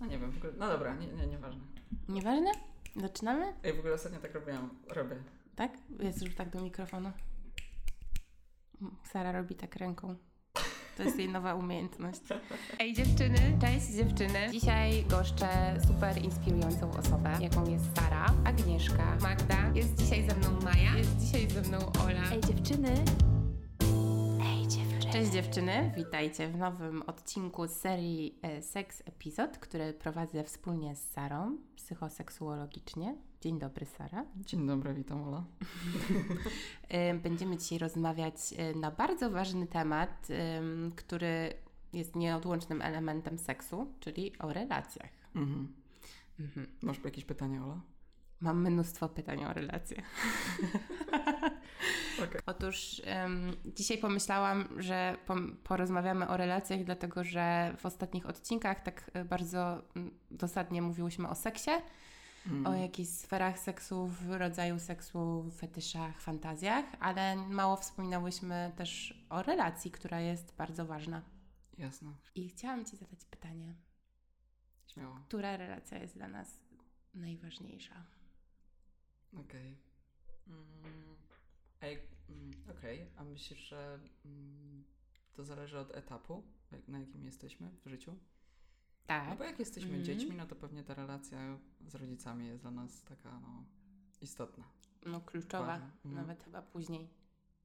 No nie wiem, w ogóle, no dobra, nie, nie, nieważne. Nieważne? Zaczynamy? Ej, w ogóle ostatnio tak robiłam, robię. Tak? Jest już tak do mikrofonu. Sara robi tak ręką. To jest jej nowa umiejętność. Ej dziewczyny, cześć dziewczyny. Dzisiaj goszczę super inspirującą osobę, jaką jest Sara, Agnieszka, Magda. Jest dzisiaj ze mną Maja, jest dzisiaj ze mną Ola. Ej dziewczyny! Cześć dziewczyny, witajcie w nowym odcinku serii e, Sex Epizod, który prowadzę wspólnie z Sarą, psychoseksuologicznie. Dzień dobry Sara. Dzień dobry, witam Ola. E, Będziemy dzisiaj rozmawiać e, na bardzo ważny temat, em, który jest nieodłącznym elementem seksu, czyli o relacjach. Mhm. Masz jakieś pytania, Ola? Mam mnóstwo pytań o relacje. Okej. Otóż em, dzisiaj pomyślałam, że porozmawiamy o relacjach, dlatego że w ostatnich odcinkach tak e, bardzo mm, dosadnie mówiłyśmy o seksie, o jakichś sferach seksu, w rodzaju seksu, fetyszach, fantazjach, ale mało wspominałyśmy też o relacji, która jest bardzo ważna. Jasne, I chciałam Ci zadać pytanie, śmiało. która relacja jest dla nas najważniejsza? Okej. Mm, Ej, mm, okej, a myślisz, że mm, to zależy od etapu, na jakim jesteśmy w życiu? Tak. No bo jak jesteśmy Mhm. dziećmi, no to pewnie ta relacja z rodzicami jest dla nas taka, no, istotna. No kluczowa. Mhm. nawet chyba później.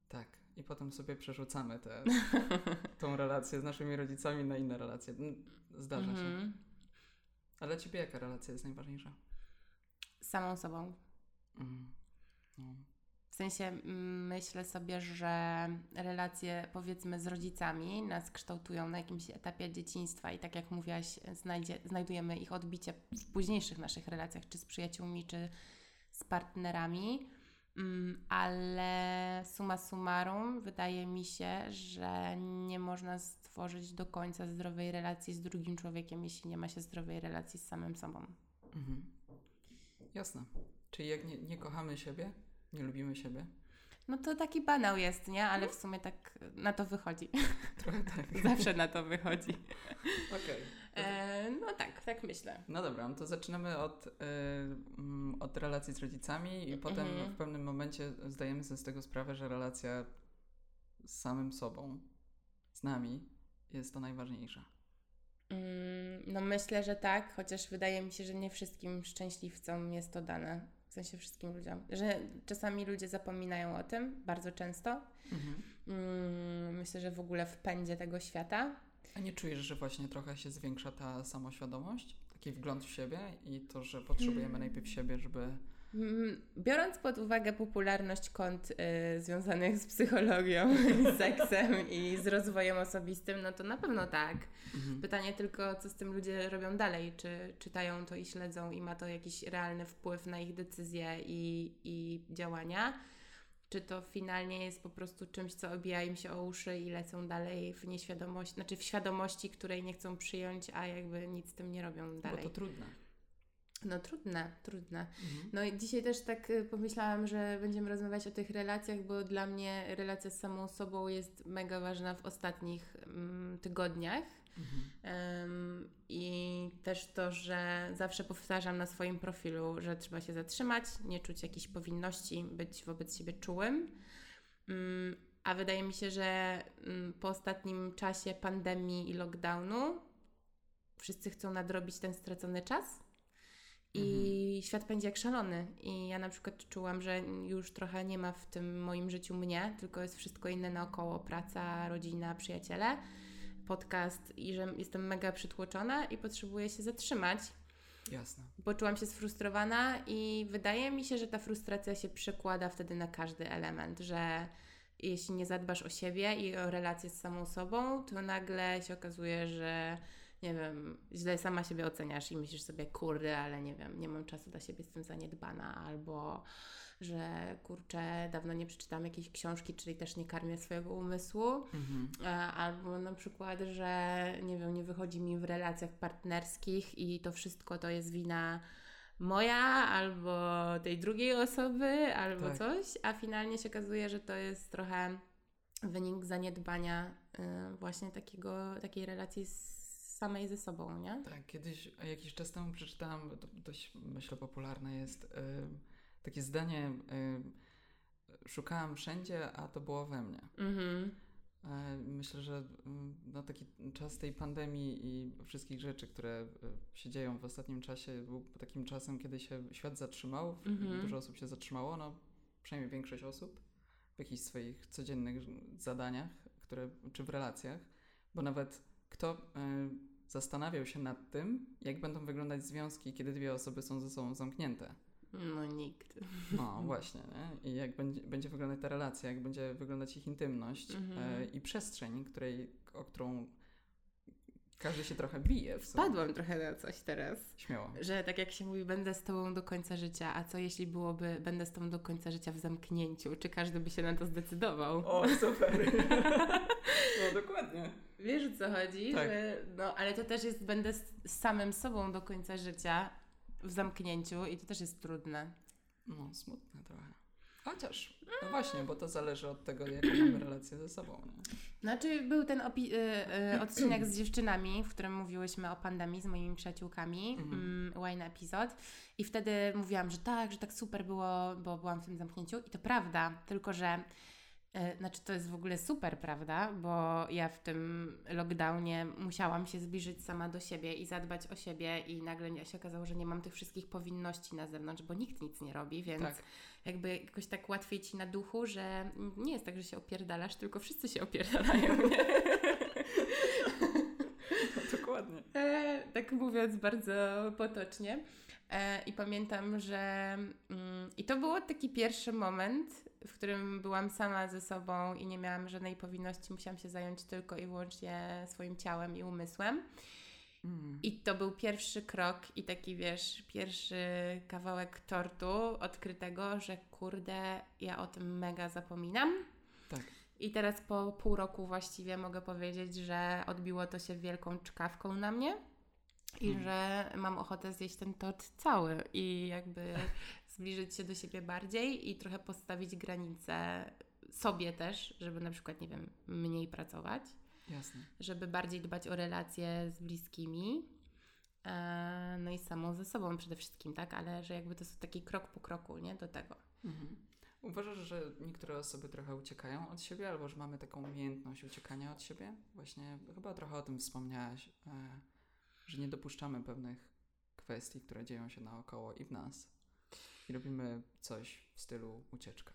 Tak. I potem sobie przerzucamy tę tą relację z naszymi rodzicami na inne relacje. Mm, Zdarza się. Mhm. Ale dla ciebie jaka relacja jest najważniejsza? Z samą sobą. Mm. No. W sensie mm, myślę sobie, że relacje powiedzmy z rodzicami nas kształtują na jakimś etapie dzieciństwa i tak jak mówiłaś, znajdzie, znajdujemy ich odbicie w późniejszych naszych relacjach, czy z przyjaciółmi, czy z partnerami. Mm, Ale summa summarum wydaje mi się, że nie można stworzyć do końca zdrowej relacji z drugim człowiekiem, jeśli nie ma się zdrowej relacji z samym sobą. Mhm. Jasne. Czyli jak nie, nie kochamy siebie, nie lubimy siebie, No to taki banał jest, nie? Ale w sumie tak na to wychodzi. trochę tak. Zawsze na to wychodzi. Okej. E, no tak, tak myślę. No dobra, no to zaczynamy od, y, mm, od relacji z rodzicami i potem Mhm. w pewnym momencie zdajemy sobie z tego sprawę, że relacja z samym sobą, z nami jest to najważniejsza. Mm, no myślę, że tak, chociaż wydaje mi się, że nie wszystkim szczęśliwcom jest to dane. Sensie wszystkim ludziom. Że czasami ludzie zapominają o tym, bardzo często. Mhm. Mm, myślę, że w ogóle w pędzie tego świata. A nie czujesz, że właśnie trochę się zwiększa ta samoświadomość? Taki wgląd w siebie i to, że potrzebujemy najpierw siebie, żeby... Mm, Biorąc pod uwagę popularność kont y, związanych z psychologią, z seksem i z rozwojem osobistym, no to na pewno tak. Mhm. Pytanie tylko, co z tym ludzie robią dalej? Czy czytają to i śledzą i ma to jakiś realny wpływ na ich decyzje i, i działania? Czy to finalnie jest po prostu czymś, co obija im się o uszy i lecą dalej w nieświadomości, znaczy w świadomości, której nie chcą przyjąć, a jakby nic z tym nie robią Bo dalej? to trudne. No trudne, trudne. Mhm. No i dzisiaj też tak y, pomyślałam, że będziemy rozmawiać o tych relacjach, bo dla mnie relacja z samą sobą jest mega ważna w ostatnich mm, tygodniach. Mhm. Ym, I też to, że zawsze powtarzam na swoim profilu, że trzeba się zatrzymać, nie czuć jakiejś powinności, być wobec siebie czułym. Ym, A wydaje mi się, że ym, po ostatnim czasie pandemii i lockdownu wszyscy chcą nadrobić ten stracony czas. I świat pędzi jak szalony. I ja na przykład czułam, że już trochę nie ma w tym moim życiu mnie, tylko jest wszystko inne naokoło: praca, rodzina, przyjaciele, podcast, i że jestem mega przytłoczona i potrzebuję się zatrzymać. Jasne. Poczułam się sfrustrowana i wydaje mi się, że ta frustracja się przekłada wtedy na każdy element, że jeśli nie zadbasz o siebie i o relacje z samą sobą, to nagle się okazuje, że nie wiem, źle sama siebie oceniasz i myślisz sobie, kurde, ale nie wiem, nie mam czasu dla siebie, jestem zaniedbana, albo że kurczę, dawno nie przeczytałam jakiejś książki, czyli też nie karmię swojego umysłu, Mhm. E, Albo na przykład, że nie wiem, nie wychodzi mi w relacjach partnerskich i to wszystko to jest wina moja albo tej drugiej osoby, albo Tak. coś, a finalnie się okazuje, że to jest trochę wynik zaniedbania y, właśnie takiego, takiej relacji z samej ze sobą, nie? Tak, kiedyś, jakiś czas temu przeczytałam, to dość myślę popularne jest, y, takie zdanie, y, szukałam wszędzie, a to było we mnie. Mhm. E, Myślę, że no, taki czas tej pandemii i wszystkich rzeczy, które y, się dzieją w ostatnim czasie, był takim czasem, kiedy się świat zatrzymał. Mhm. Dużo osób się zatrzymało, no przynajmniej większość osób w jakichś swoich codziennych zadaniach, które, czy w relacjach, bo nawet kto y, zastanawiał się nad tym, jak będą wyglądać związki, kiedy dwie osoby są ze sobą zamknięte. No nikt. No właśnie, nie? I jak będzie, będzie wyglądać ta relacja, jak będzie wyglądać ich intymność Mhm. e, i przestrzeń, której, o którą każdy się trochę bije w sobie. Wpadłam trochę na coś teraz. Śmiało. Że tak jak się mówi, będę z tobą do końca życia, a co jeśli byłoby, będę z tobą do końca życia w zamknięciu? Czy każdy by się na to zdecydował? O, super. no dokładnie. Wiesz o co chodzi? Tak. Że, no, ale to też jest, będę z samym sobą do końca życia w zamknięciu i to też jest trudne. No, smutne trochę. Chociaż, no właśnie, bo to zależy od tego, jaką mamy relację ze sobą. Nie? Znaczy, był ten opi- y, y, odcinek z dziewczynami, w którym mówiłyśmy o pandemii z moimi przyjaciółkami, Mhm. mm, wine epizod. I wtedy mówiłam, że tak, że tak super było, bo byłam w tym zamknięciu. I to prawda, tylko że. y, Znaczy, to jest w ogóle super, prawda? Bo ja w tym lockdownie musiałam się zbliżyć sama do siebie i zadbać o siebie, i nagle się okazało, że nie mam tych wszystkich powinności na zewnątrz, bo nikt nic nie robi, więc Tak. Jakby jakoś tak łatwiej ci na duchu, że nie jest tak, że się opierdalasz, tylko wszyscy się opierdalają, nie? No, dokładnie. E, tak mówiąc bardzo potocznie. E, I pamiętam, że mm, i to był taki pierwszy moment, w którym byłam sama ze sobą i nie miałam żadnej powinności, musiałam się zająć tylko i wyłącznie swoim ciałem i umysłem. Mm. I to był pierwszy krok i taki, wiesz, pierwszy kawałek tortu odkrytego, że kurde, ja o tym mega zapominam. Tak. I teraz po pół roku właściwie mogę powiedzieć, że odbiło to się wielką czkawką na mnie i Hmm. że mam ochotę zjeść ten tort cały i jakby zbliżyć się do siebie bardziej i trochę postawić granice sobie też, żeby na przykład, nie wiem, mniej pracować Jasne. żeby bardziej dbać o relacje z bliskimi. e, No i samą ze sobą przede wszystkim, tak? Ale że jakby to jest taki krok po kroku, nie? Do tego. Mhm. Uważasz, że niektóre osoby trochę uciekają od siebie, albo że mamy taką umiejętność uciekania od siebie? Właśnie chyba trochę o tym wspomniałaś, e, że nie dopuszczamy pewnych kwestii, które dzieją się naokoło i w nas. I robimy coś w stylu ucieczka.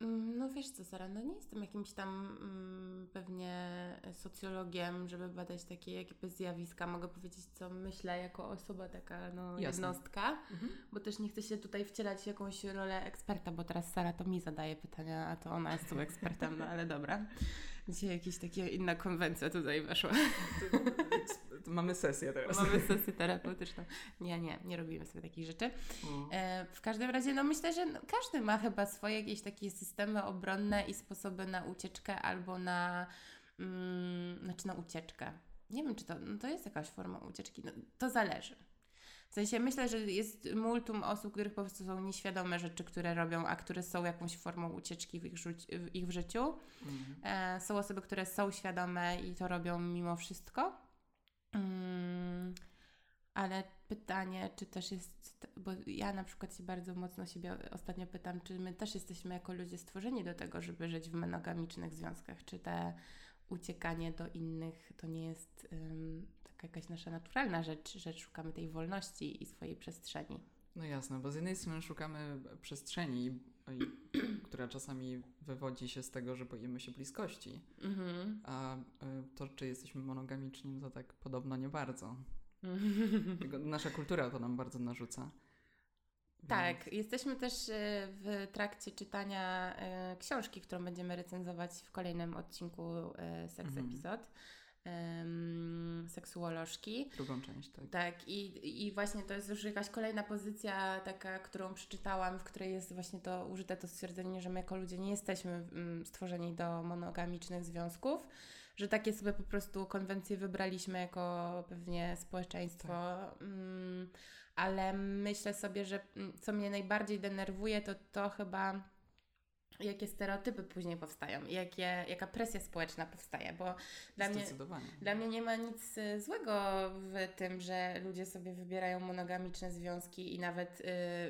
Mm, No wiesz co, Sara, no nie jestem jakimś tam mm, pewnie socjologiem, żeby badać takie jakby zjawiska. Mogę powiedzieć, co myślę jako osoba taka, no Jasne. jednostka, bo też nie chcę się tutaj wcielać w jakąś rolę eksperta, bo teraz Sara to mi zadaje pytania, a to ona jest tu ekspertem, no ale dobra. Dzisiaj jakaś taka inna konwencja tutaj weszła. Mamy sesję teraz. Mamy sesję terapeutyczną. Nie, nie, nie robimy sobie takich rzeczy. Mm. E, w każdym razie, no myślę, że no, każdy ma chyba swoje jakieś takie systemy obronne i sposoby na ucieczkę albo na, mm, znaczy na ucieczkę. Nie wiem, czy to, no to jest jakaś forma ucieczki. No, to zależy. W sensie myślę, że jest multum osób, których po prostu są nieświadome rzeczy, które robią, a które są jakąś formą ucieczki w ich, w ich w życiu. Mm. E, są osoby, które są świadome i to robią mimo wszystko. Mm, ale pytanie, czy też jest, bo ja na przykład się bardzo mocno siebie ostatnio pytam, czy my też jesteśmy jako ludzie stworzeni do tego, żeby żyć w monogamicznych związkach, czy te uciekanie do innych to nie jest ym, taka jakaś nasza naturalna rzecz, że szukamy tej wolności i swojej przestrzeni. No jasne, bo z jednej strony szukamy przestrzeni, która czasami wywodzi się z tego, że boimy się bliskości, Mhm. a y, to, czy jesteśmy monogamiczni, to tak podobno nie bardzo. Nasza kultura to nam bardzo narzuca. Tak, jesteśmy też e, w trakcie czytania e, książki, którą będziemy recenzować w kolejnym odcinku e, Sex Mhm. Episode. Em, seksuolożki. Drugą część, tak. Tak, i, i właśnie to jest już jakaś kolejna pozycja taka, którą przeczytałam, w której jest właśnie to użyte to stwierdzenie, że my jako ludzie nie jesteśmy mm, stworzeni do monogamicznych związków, że takie sobie po prostu konwencje wybraliśmy jako pewnie społeczeństwo. Mm, ale myślę sobie, że mm, co mnie najbardziej denerwuje, to to chyba jakie stereotypy później powstają, i jakie, jaka presja społeczna powstaje, bo dla mnie, dla mnie nie ma nic y, złego w tym, że ludzie sobie wybierają monogamiczne związki i nawet y,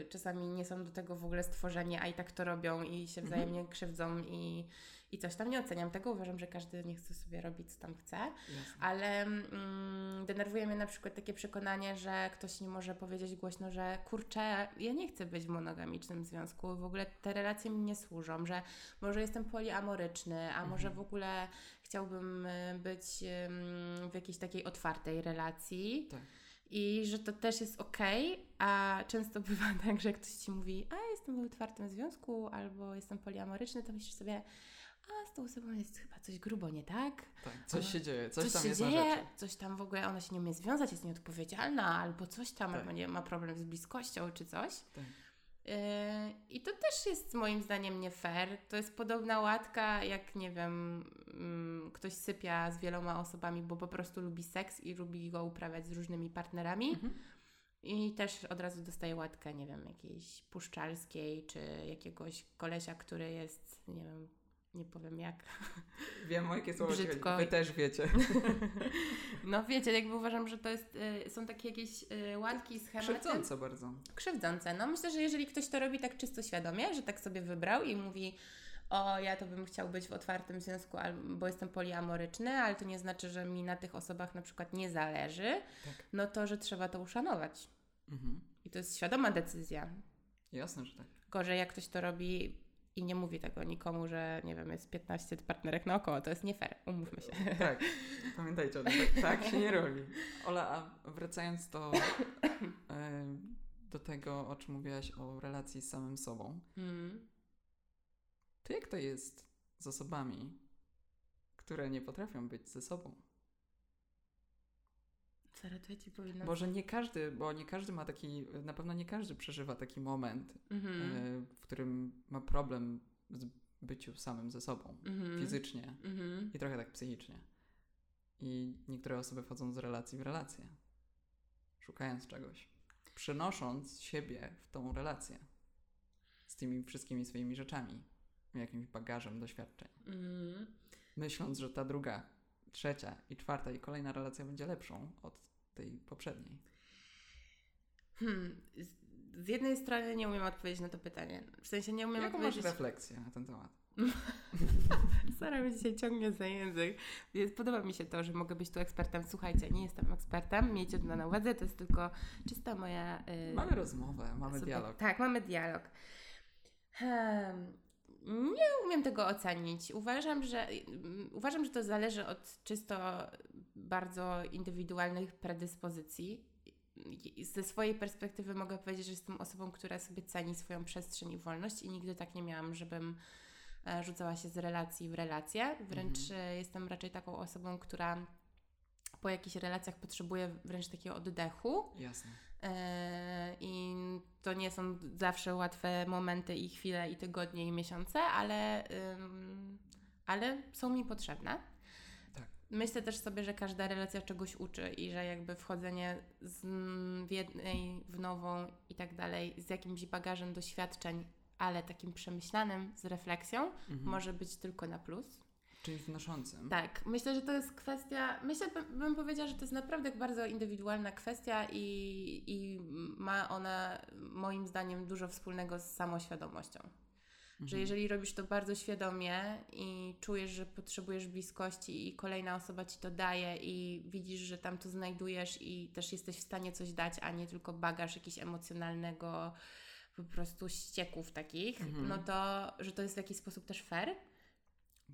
czasami nie są do tego w ogóle stworzeni, a i tak to robią i się Mhm. wzajemnie krzywdzą i, i coś tam. Nie oceniam tego, uważam, że każdy niech chce sobie robić, co tam chce. Jasne. Ale mm, denerwuje mnie na przykład takie przekonanie, że ktoś nie może powiedzieć głośno, że kurczę, ja nie chcę być w monogamicznym związku, w ogóle te relacje mi nie służą, że może jestem poliamoryczny, a może Mhm. w ogóle chciałbym y, być w jakiejś takiej otwartej relacji. Tak. I że to też jest okej, a często bywa tak, że ktoś ci mówi, a jestem w otwartym związku, albo jestem poliamoryczny, to myślisz sobie, a z tą osobą jest chyba coś grubo nie tak, Tak, coś Ona- się dzieje, coś, coś, tam się jest na dzieje, coś tam w ogóle ona się nie umie związać, jest nieodpowiedzialna, albo coś tam, Tak. albo nie ma problem z bliskością czy coś. Tak. Yy, I to też jest moim zdaniem nie fair. To jest podobna łatka, jak nie wiem, mm, ktoś sypia z wieloma osobami, bo po prostu lubi seks i lubi go uprawiać z różnymi partnerami. Mhm. I też od razu dostaje łatkę, nie wiem, jakiejś puszczalskiej, czy jakiegoś kolesia, który jest, nie wiem, nie powiem jak. Wiem, o jakie słowo. Brzydko. Wy też wiecie. No wiecie, jakby uważam, że to jest, y, są takie jakieś y, łatki, schematy. Krzywdzące bardzo. Krzywdzące. No myślę, że jeżeli ktoś to robi tak czysto świadomie, że tak sobie wybrał i mówi o, ja to bym chciał być w otwartym związku, bo jestem poliamoryczny, ale to nie znaczy, że mi na tych osobach na przykład nie zależy, Tak. no to, że trzeba to uszanować. Mhm. I to jest świadoma decyzja. Jasne, że tak. Gorzej jak ktoś to robi i nie mówi tego nikomu, że nie wiem, jest 15 partnerek naokoło, to jest nie fair, umówmy się. Tak, pamiętajcie o tym. Tak, tak się nie robi. Ola, a wracając do, e, do tego, o czym mówiłaś o relacji z samym sobą, Mm. to jak to jest z osobami, które nie potrafią być ze sobą? Sara, to ja ci powinnam... Bo że nie każdy, bo nie każdy ma taki, na pewno nie każdy przeżywa taki moment, Mhm. e, w którym ma problem z byciu samym ze sobą, Mhm. fizycznie Mhm. i trochę tak psychicznie. I niektóre osoby wchodzą z relacji w relację, szukając czegoś, przynosząc siebie w tą relację z tymi wszystkimi swoimi rzeczami, jakimś bagażem doświadczeń, Mhm. myśląc, że ta druga, trzecia i czwarta i kolejna relacja będzie lepszą od tej poprzedniej. Hmm. Z, jednej strony nie umiem odpowiedzieć na to pytanie. W sensie nie umiem Jaką masz odpowiedzieć. refleksję na ten temat? Sara mnie dzisiaj ciągnie za język. Więc podoba mi się to, że mogę być tu ekspertem. Słuchajcie, nie jestem ekspertem, miejcie to na uwadze, to jest tylko czysta moja... Yy, Mamy rozmowę, mamy super- dialog. Tak, mamy dialog. Hmm, nie umiem tego ocenić. Uważam, że uważam, że to zależy od czysto bardzo indywidualnych predyspozycji. Ze swojej perspektywy mogę powiedzieć, że jestem osobą, która sobie ceni swoją przestrzeń i wolność i nigdy tak nie miałam, żebym e, rzucała się z relacji w relację. Wręcz e, jestem raczej taką osobą, która po jakichś relacjach potrzebuje wręcz takiego oddechu. Jasne. E, I to nie są zawsze łatwe momenty i chwile, i tygodnie, i miesiące, ale, ale są mi potrzebne. Tak. Myślę też sobie, że każda relacja czegoś uczy i że jakby wchodzenie z, w jednej w nową i tak dalej z jakimś bagażem doświadczeń, ale takim przemyślanym, z refleksją, Mhm. może być tylko na plus. Czyli wnoszącym. Tak, myślę, że to jest kwestia, myślę, by- bym powiedziała, że to jest naprawdę bardzo indywidualna kwestia i, i ma ona moim zdaniem dużo wspólnego z samoświadomością. Że Mhm. jeżeli robisz to bardzo świadomie i czujesz, że potrzebujesz bliskości i kolejna osoba ci to daje i widzisz, że tam to znajdujesz i też jesteś w stanie coś dać, a nie tylko bagaż jakiś emocjonalnego po prostu ścieków takich, Mhm. no to, że to jest w jakiś sposób też fair,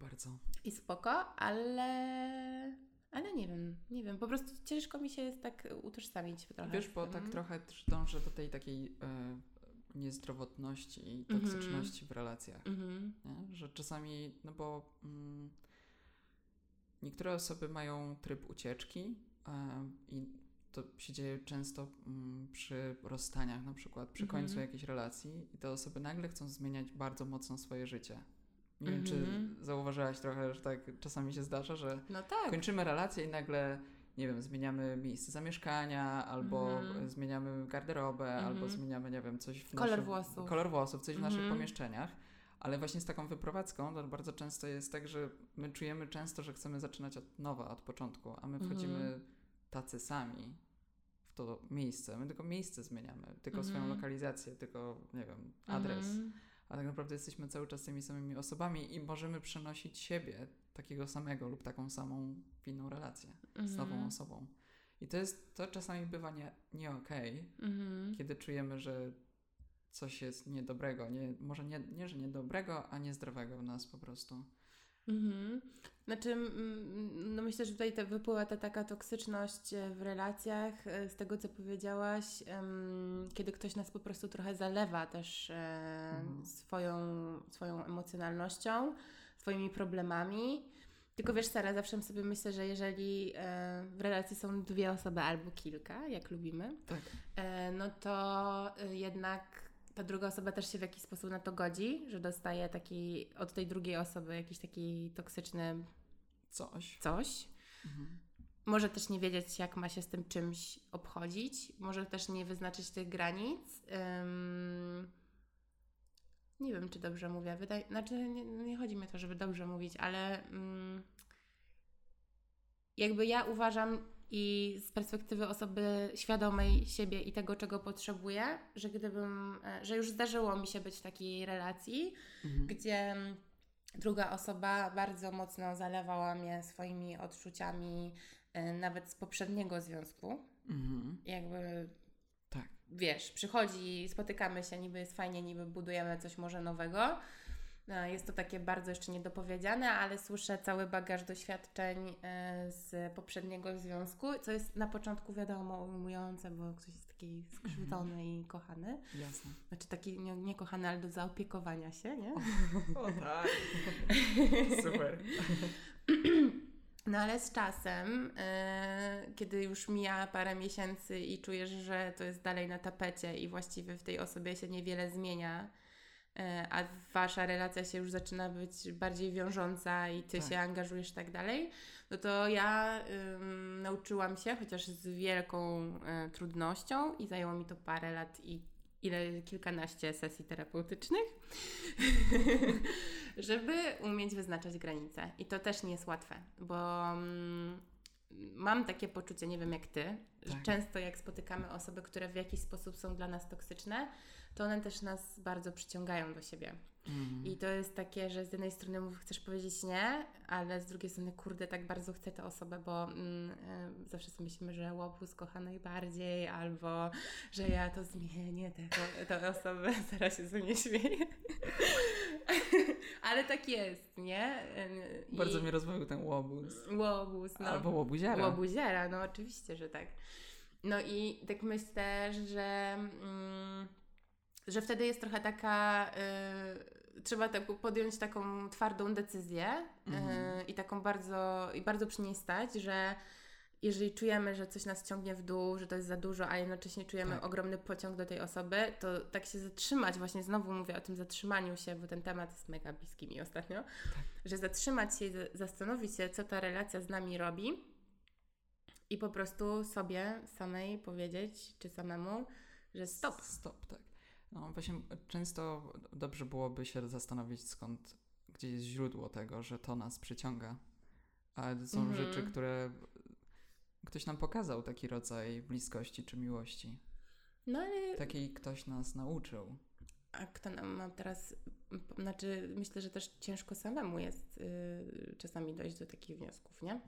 Bardzo. i spoko, ale, ale nie wiem, nie wiem, po prostu ciężko mi się jest tak utożsamić trochę. Wiesz, bo tak trochę dążę do tej takiej e, niezdrowotności i Mhm. toksyczności w relacjach. Mhm. Nie? Że czasami, no bo mm, niektóre osoby mają tryb ucieczki e, i to się dzieje często mm, przy rozstaniach na przykład, przy Mhm. końcu jakiejś relacji i te osoby nagle chcą zmieniać bardzo mocno swoje życie. Nie wiem, czy Mhm. zauważyłaś trochę, że tak czasami się zdarza, że No tak. kończymy relację i nagle, nie wiem, zmieniamy miejsce zamieszkania, albo Mhm. zmieniamy garderobę, Mhm. albo zmieniamy, nie wiem, coś w Kolor naszym, włosów. kolor włosów, coś w naszych Mhm. pomieszczeniach, Ale właśnie z taką wyprowadzką to bardzo często jest tak, że my czujemy często, że chcemy zaczynać od nowa, od początku, a my wchodzimy Mhm. tacy sami w to miejsce. My tylko miejsce zmieniamy, tylko swoją Mhm. lokalizację, tylko, nie wiem, adres. A tak naprawdę jesteśmy cały czas tymi samymi osobami i możemy przenosić siebie, takiego samego lub taką samą w inną relację z nową Mhm. osobą. I to jest, to czasami bywa nie, nie okej, Mhm. kiedy czujemy, że coś jest niedobrego, nie, może nie, nie, że niedobrego, a niezdrowego w nas po prostu. Mhm. Znaczy, no myślę, że tutaj te, wypływa ta taka toksyczność e, w relacjach e, z tego, co powiedziałaś, kiedy ktoś nas po prostu trochę zalewa też e, Mhm. swoją, swoją emocjonalnością, swoimi problemami. Tylko wiesz, Sara, zawsze sobie myślę, że jeżeli w relacji są dwie osoby albo kilka, jak lubimy, Tak. no to jednak ta druga osoba też się w jakiś sposób na to godzi, że dostaje taki od tej drugiej osoby jakiś taki toksyczny Coś. coś. Mhm. Może też nie wiedzieć, jak ma się z tym czymś obchodzić, może też nie wyznaczyć tych granic. Ym, Nie wiem, czy dobrze mówię. Wydaje, znaczy, nie, nie chodzi mi o to, żeby dobrze mówić, ale mm, jakby ja uważam i z perspektywy osoby świadomej siebie i tego, czego potrzebuję, że gdybym, e, że już zdarzyło mi się być w takiej relacji, Mhm. gdzie druga osoba bardzo mocno zalewała mnie swoimi odczuciami, e, nawet z poprzedniego związku. Mhm. Jakby Tak. wiesz, przychodzi, spotykamy się, niby jest fajnie, niby budujemy coś może nowego. E, Jest to takie bardzo jeszcze niedopowiedziane, ale słyszę cały bagaż doświadczeń e, z poprzedniego związku, co jest na początku wiadomo ujmujące, bo ktoś jest taki skrzywdzony i kochany. Jasne. Znaczy taki nie, nie kochany, ale do zaopiekowania się, nie? O tak. Super. No ale z czasem, e, kiedy już mija parę miesięcy i czujesz, że to jest dalej na tapecie i właściwie w tej osobie się niewiele zmienia, a wasza relacja się już zaczyna być bardziej wiążąca i ty Tak. się angażujesz i tak dalej, no to ja ym, nauczyłam się, chociaż z wielką e, trudnością i zajęło mi to parę lat i ile kilkanaście sesji terapeutycznych, żeby umieć wyznaczać granice. I to też nie jest łatwe, bo mm, mam takie poczucie, nie wiem jak ty, że Tak. często jak spotykamy osoby, które w jakiś sposób są dla nas toksyczne, to one też nas bardzo przyciągają do siebie. Mhm. I to jest takie, że z jednej strony mów- chcesz powiedzieć nie, ale z drugiej strony, kurde, tak bardzo chcę tę osobę, bo mm, y, zawsze sobie myślimy, że łopus kocha najbardziej, albo że ja to zmienię, tę tę osobę, zaraz się ze mnie śmieje. ale tak jest, nie? I- Bardzo mnie rozbawił ten łobuz. Łobuz, no. Albo łobuziara. Łobuziera, no oczywiście, że tak. No i tak myślę, że, mm, że wtedy jest trochę taka, y, trzeba tak podjąć taką twardą decyzję y, Mhm. i taką bardzo, i bardzo przy niej stać, że jeżeli czujemy, że coś nas ciągnie w dół, że to jest za dużo, a jednocześnie czujemy Tak. ogromny pociąg do tej osoby, to tak się zatrzymać, właśnie znowu mówię o tym zatrzymaniu się, bo ten temat jest mega bliski mi ostatnio, że zatrzymać się i za- zastanowić się, co ta relacja z nami robi i po prostu sobie samej powiedzieć, czy samemu, że stop. Stop, tak. No właśnie często dobrze byłoby się zastanowić skąd, gdzie jest źródło tego, że to nas przyciąga. Ale to są Mhm. rzeczy, które ktoś nam pokazał, taki rodzaj bliskości czy miłości. No ale Takiej ktoś nas nauczył. a kto nam ma teraz, znaczy myślę, że też ciężko samemu jest y, czasami dojść do takich wniosków, nie?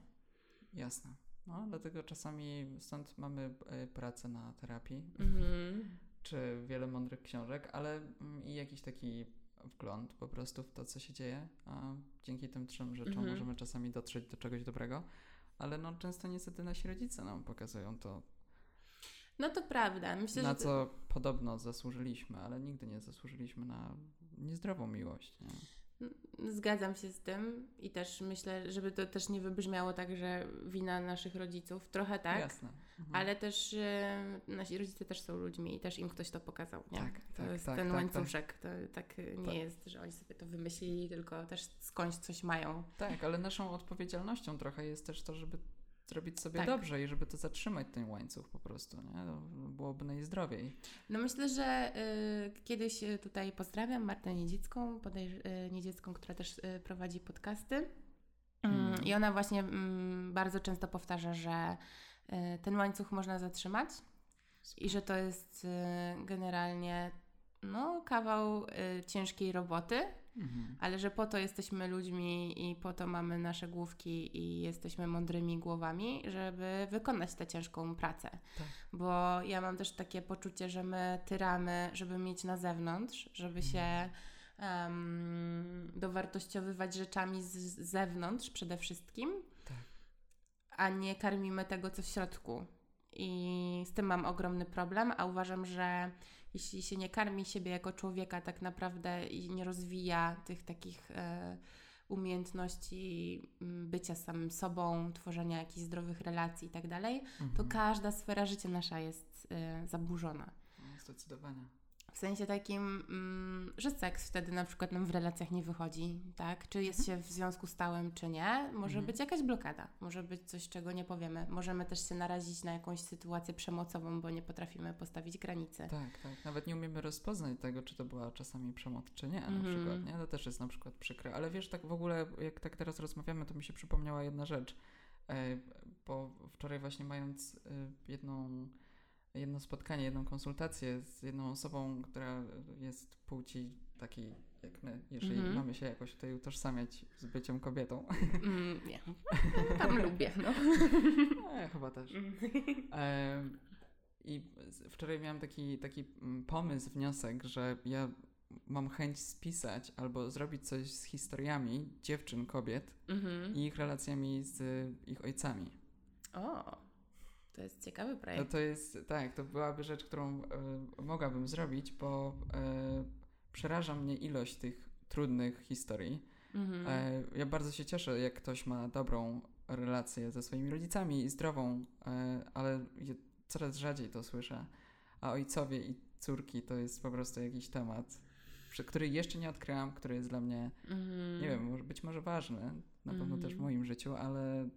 Jasne. No, dlatego czasami stąd mamy e, pracę na terapii, Mhm. Czy wiele mądrych książek, ale mm, i jakiś taki wgląd po prostu w to, co się dzieje. A dzięki tym trzem rzeczom Mhm. możemy czasami dotrzeć do czegoś dobrego. Ale no, często niestety nasi rodzice nam pokazują to, No to prawda. Myślę, na co podobno zasłużyliśmy, ale nigdy nie zasłużyliśmy na niezdrową miłość. Nie? Zgadzam się z tym i też myślę, żeby to też nie wybrzmiało tak, że wina naszych rodziców. Trochę tak, Jasne. Mhm. ale też e, nasi rodzice też są ludźmi i też im ktoś to pokazał, nie? Tak, to tak, jest tak, ten tak, łańcuszek. To tak nie Tak. jest, że oni sobie to wymyślili, tylko też skądś coś mają. Tak, ale naszą odpowiedzialnością trochę jest też to, żeby zrobić sobie Tak. dobrze i żeby to zatrzymać ten łańcuch po prostu, nie? To byłoby najzdrowiej. No myślę, że y, kiedyś y, tutaj pozdrawiam Martę Niedzicką, podejrz- y, Niedziecką, która też y, prowadzi podcasty. Mm, Mm. I ona właśnie mm, bardzo często powtarza, że y, ten łańcuch można zatrzymać i że to jest y, generalnie no, kawał ciężkiej roboty, Mhm. ale że po to jesteśmy ludźmi i po to mamy nasze główki i jesteśmy mądrymi głowami, żeby wykonać tę ciężką pracę. Tak. Bo ja mam też takie poczucie, że my tyramy, żeby mieć na zewnątrz, żeby się em, dowartościowywać rzeczami z z zewnątrz przede wszystkim, Tak. a nie karmimy tego, co w środku. I z tym mam ogromny problem, a uważam, że jeśli się nie karmi siebie jako człowieka tak naprawdę i nie rozwija tych takich e, umiejętności m, bycia samym sobą, tworzenia jakichś zdrowych relacji i tak dalej, to Mhm. każda sfera życia nasza jest e, zaburzona. No, Zdecydowanie. W sensie takim, mm, że seks wtedy na przykład nam w relacjach nie wychodzi, tak? Czy jest się w związku stałym, czy nie. Może Mhm. być jakaś blokada, może być coś, czego nie powiemy. Możemy też się narazić na jakąś sytuację przemocową, bo nie potrafimy postawić granicy. Tak, tak. Nawet nie umiemy rozpoznać tego, czy to była czasami przemoc, czy nie, na Mhm. przykład, nie? To też jest na przykład przykre. Ale wiesz, tak w ogóle, jak tak teraz rozmawiamy, to mi się przypomniała jedna rzecz. E, Bo wczoraj właśnie mając e, jedną, jedno spotkanie, jedną konsultację z jedną osobą, która jest płci takiej jak my, jeżeli Mhm. mamy się jakoś tutaj utożsamiać z byciem kobietą. Mm, nie. Tam lubię, no. E, chyba też. E, I wczoraj miałam taki, taki mm, pomysł, wniosek, że ja mam chęć spisać albo zrobić coś z historiami dziewczyn, kobiet Mhm. i ich relacjami z ich ojcami. O, to jest ciekawy No projekt. to jest, tak, to byłaby rzecz, którą e, mogłabym zrobić, bo e, przeraża mnie ilość tych trudnych historii. Mhm. E, ja bardzo się cieszę, jak ktoś ma dobrą relację ze swoimi rodzicami i zdrową, ale coraz rzadziej to słyszę. A ojcowie i córki to jest po prostu jakiś temat, który jeszcze nie odkryłam, który jest dla mnie, Mhm. nie wiem, być może ważny, na pewno Mhm. też w moim życiu, ale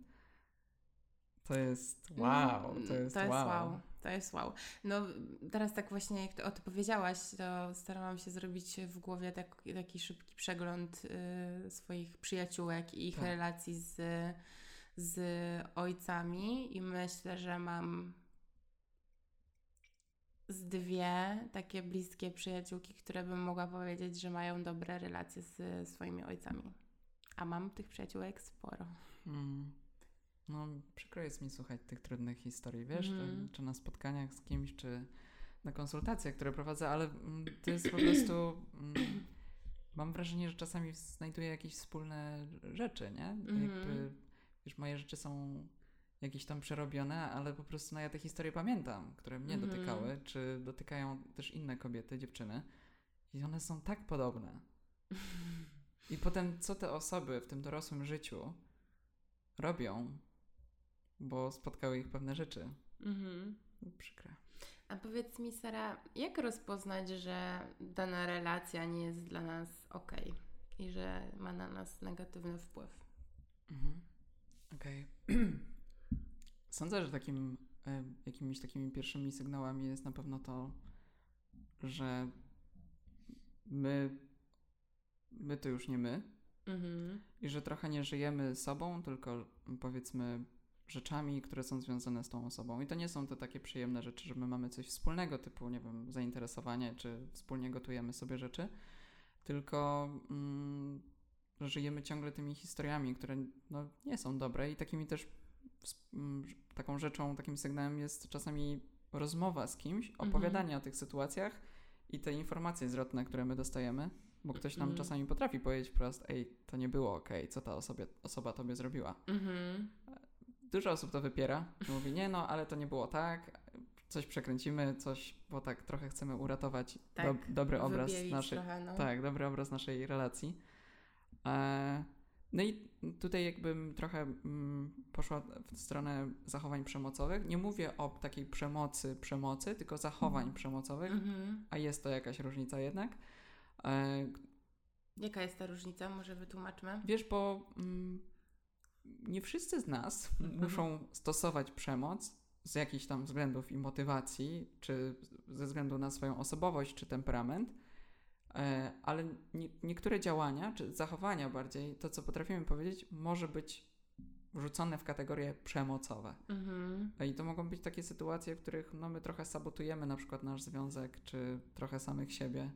to jest wow, Mm, to jest, to jest wow. wow. To jest wow. No teraz tak właśnie jak to, o to powiedziałaś, to starałam się zrobić w głowie tak, taki szybki przegląd y, swoich przyjaciółek i ich Tak. relacji z, z ojcami i myślę, że mam z dwie takie bliskie przyjaciółki, które bym mogła powiedzieć, że mają dobre relacje z swoimi ojcami. A mam tych przyjaciółek sporo. Mm. No, przykro jest mi słuchać tych trudnych historii, wiesz, Mhm. czy, czy na spotkaniach z kimś, czy na konsultacjach, które prowadzę, ale mm, to jest po prostu. Mm, mam wrażenie, że czasami znajduję jakieś wspólne rzeczy, nie? Mhm. Jakby, wiesz, moje rzeczy są jakieś tam przerobione, ale po prostu no, ja te historie pamiętam, które mnie Mhm. dotykały, czy dotykają też inne kobiety, dziewczyny, i one są tak podobne. I potem, co te osoby w tym dorosłym życiu robią, bo spotkały ich pewne rzeczy. Mhm. Przykre. A powiedz mi, Sara, jak rozpoznać, że dana relacja nie jest dla nas ok i że ma na nas negatywny wpływ? Mhm. Okej. Sądzę, że takim, jakimiś takimi pierwszymi sygnałami jest na pewno to, że my, my to już nie my Mhm. i że trochę nie żyjemy sobą, tylko powiedzmy rzeczami, które są związane z tą osobą. I to nie są to takie przyjemne rzeczy, że my mamy coś wspólnego, typu, nie wiem, zainteresowanie, czy wspólnie gotujemy sobie rzeczy, tylko mm, żyjemy ciągle tymi historiami, które no, nie są dobre i takimi też mm, taką rzeczą, takim sygnałem jest czasami rozmowa z kimś, Mhm. opowiadanie o tych sytuacjach i te informacje zwrotne, które my dostajemy, bo ktoś nam Mhm. czasami potrafi powiedzieć wprost, ej, to nie było okej, co ta osobie, osoba tobie zrobiła. Mhm. Dużo osób to wypiera, mówi, nie no, ale to nie było tak, coś przekręcimy, coś, bo tak trochę chcemy uratować Tak, do, dobry obraz naszej, trochę, no. tak, dobry obraz naszej relacji. E, no i tutaj jakbym trochę mm, poszła w stronę zachowań przemocowych. Nie mówię o takiej przemocy, przemocy, tylko zachowań przemocowych, Mhm. a jest to jakaś różnica jednak. E, Jaka jest ta różnica? Może wytłumaczmy? Wiesz, bo mm, nie wszyscy z nas Mhm. muszą stosować przemoc z jakichś tam względów i motywacji, czy ze względu na swoją osobowość czy temperament, e, ale nie, niektóre działania, czy zachowania bardziej, to co potrafimy powiedzieć, może być wrzucone w kategorie przemocowe. Mhm. I to mogą być takie sytuacje, w których no, my trochę sabotujemy na przykład nasz związek, czy trochę samych siebie.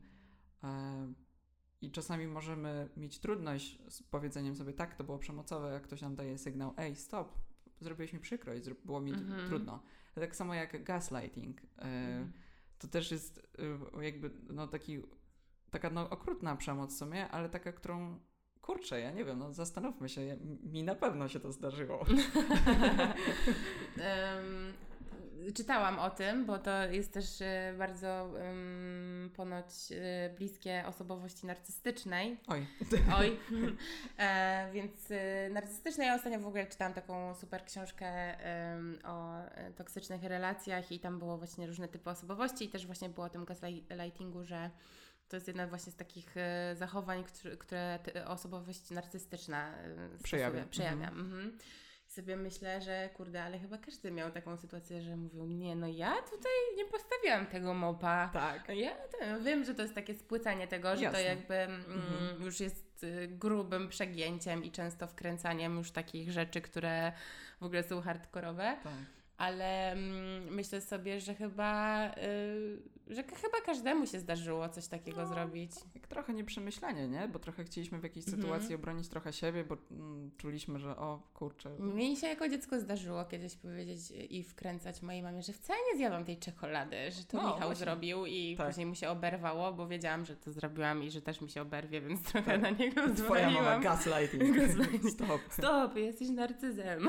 I czasami możemy mieć trudność z powiedzeniem sobie, tak, to było przemocowe, jak ktoś nam daje sygnał, ej, stop, zrobiłeś mi przykrość, było mi Mhm. trudno. Tak samo jak gaslighting. E, Mhm. To też jest e, jakby no, taki, taka no, okrutna przemoc w sumie, ale taka, którą kurczę, ja nie wiem, no zastanówmy się, mi na pewno się to zdarzyło. Em, czytałam o tym, bo to jest też e, bardzo em, ponoć e, bliskie osobowości narcystycznej. Oj, Oj. e, więc e, narcystyczne. Ja ostatnio w ogóle czytałam taką super książkę em, o toksycznych relacjach i tam było właśnie różne typy osobowości i też właśnie było o tym gaslightingu, że to jest jedna właśnie z takich zachowań, które, osobowość narcystyczna Przejawia. przejawia. Mhm. I sobie myślę, że kurde, ale chyba każdy miał taką sytuację, że mówił, nie, no ja tutaj nie postawiłam tego mopa. tak. Ja to, wiem, że to jest takie spłycanie tego, że to Jasne. jakby mm, Mhm. już jest y, grubym przegięciem i często wkręcaniem już takich rzeczy, które w ogóle są hardkorowe, Tak. Ale mm, myślę sobie, że chyba, y, że chyba każdemu się zdarzyło coś takiego No. zrobić. Jak trochę nieprzemyślenie, nie? Bo trochę chcieliśmy w jakiejś Mhm. sytuacji obronić trochę siebie, bo mm, czuliśmy, że o kurczę. Mi się jako dziecko zdarzyło kiedyś powiedzieć i wkręcać mojej mamie, że wcale nie zjadłam tej czekolady, że to No, Michał właśnie. zrobił i Tak. później mu się oberwało, bo wiedziałam, że to zrobiłam i że też mi się oberwie, więc trochę Tak. na niego Twoja mama zwaliłam. gaslighting. Gaslighting. Stop. Stop, jesteś narcyzem.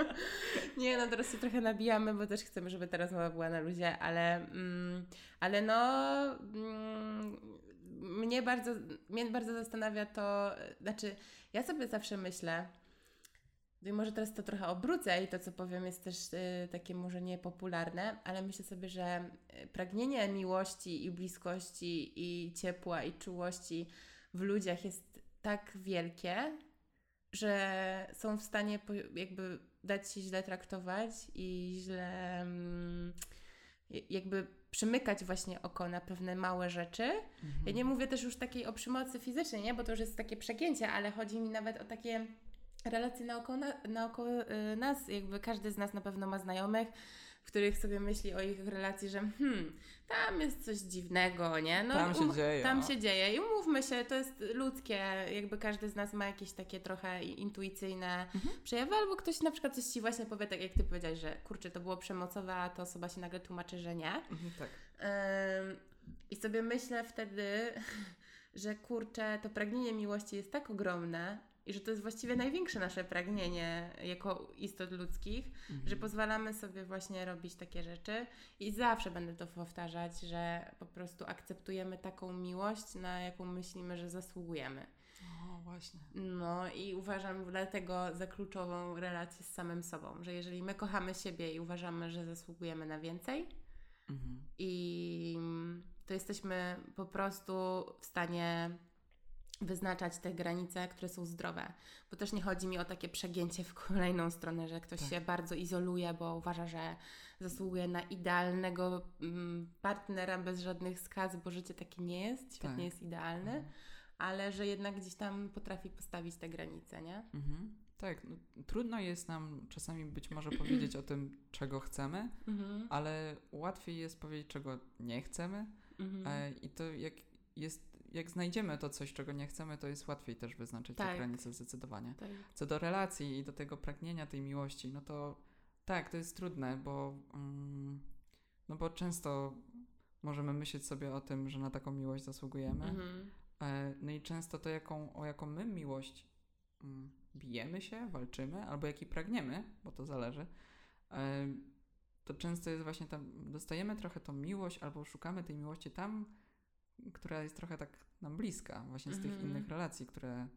nie, no teraz się trochę nabijamy, bo też chcemy, żeby ta rozmowa była na luzie, ale, mm, ale no mm, mnie bardzo, mnie bardzo zastanawia to, znaczy ja sobie zawsze myślę, i może teraz to trochę obrócę i to, co powiem, jest też y, takie może niepopularne, ale myślę sobie, że y, pragnienie miłości i bliskości i ciepła i czułości w ludziach jest tak wielkie, że są w stanie jakby dać się źle traktować i źle mm, jakby przymykać właśnie oko na pewne małe rzeczy. Mhm. Ja nie mówię też już takiej o przemocy fizycznej, nie? bo to już jest takie przegięcie, ale chodzi mi nawet o takie relacje naokoło, na, naokoło y, nas. Jakby każdy z nas na pewno ma znajomych, których sobie myśli o ich relacji, że hmm, tam jest coś dziwnego, nie? No, Tam się dzieje, Tam no. się dzieje i umówmy się, to jest ludzkie, jakby każdy z nas ma jakieś takie trochę intuicyjne Mhm. przejawy, albo ktoś na przykład coś Ci właśnie powie, tak jak Ty powiedziałeś, że kurczę, to było przemocowe, a ta osoba się nagle tłumaczy, że nie. Mhm, tak. Ym, I sobie myślę wtedy, że kurczę, to pragnienie miłości jest tak ogromne i że to jest właściwie największe nasze pragnienie jako istot ludzkich, Mhm. że pozwalamy sobie właśnie robić takie rzeczy i zawsze będę to powtarzać, że po prostu akceptujemy taką miłość, na jaką myślimy, że zasługujemy. O, właśnie. No i uważam dlatego za kluczową relację z samym sobą, że jeżeli my kochamy siebie i uważamy, że zasługujemy na więcej, Mhm. i to jesteśmy po prostu w stanie wyznaczać te granice, które są zdrowe. Bo też nie chodzi mi o takie przegięcie w kolejną stronę, że ktoś Tak. się bardzo izoluje, bo uważa, że zasługuje na idealnego mm, partnera bez żadnych skaz, bo życie takie nie jest, świat Tak. nie jest idealny, Mhm. ale że jednak gdzieś tam potrafi postawić te granice, nie? Mhm. Tak, no, trudno jest nam czasami być może powiedzieć o tym, czego chcemy, Mhm. ale łatwiej jest powiedzieć, czego nie chcemy. Mhm. E, I to jak jest, jak znajdziemy to coś, czego nie chcemy, to jest łatwiej też wyznaczyć te Tak. granice zdecydowanie. Tak. Co do relacji i do tego pragnienia tej miłości, no to tak, to jest trudne, bo mm, no bo często możemy myśleć sobie o tym, że na taką miłość zasługujemy. Mhm. E, No i często to, jaką, o jaką my miłość mm, bijemy się, walczymy, albo jaki pragniemy, bo to zależy, e, to często jest właśnie tam, dostajemy trochę tą miłość, albo szukamy tej miłości tam, która jest trochę tak nam bliska, właśnie z tych Mhm. innych relacji, które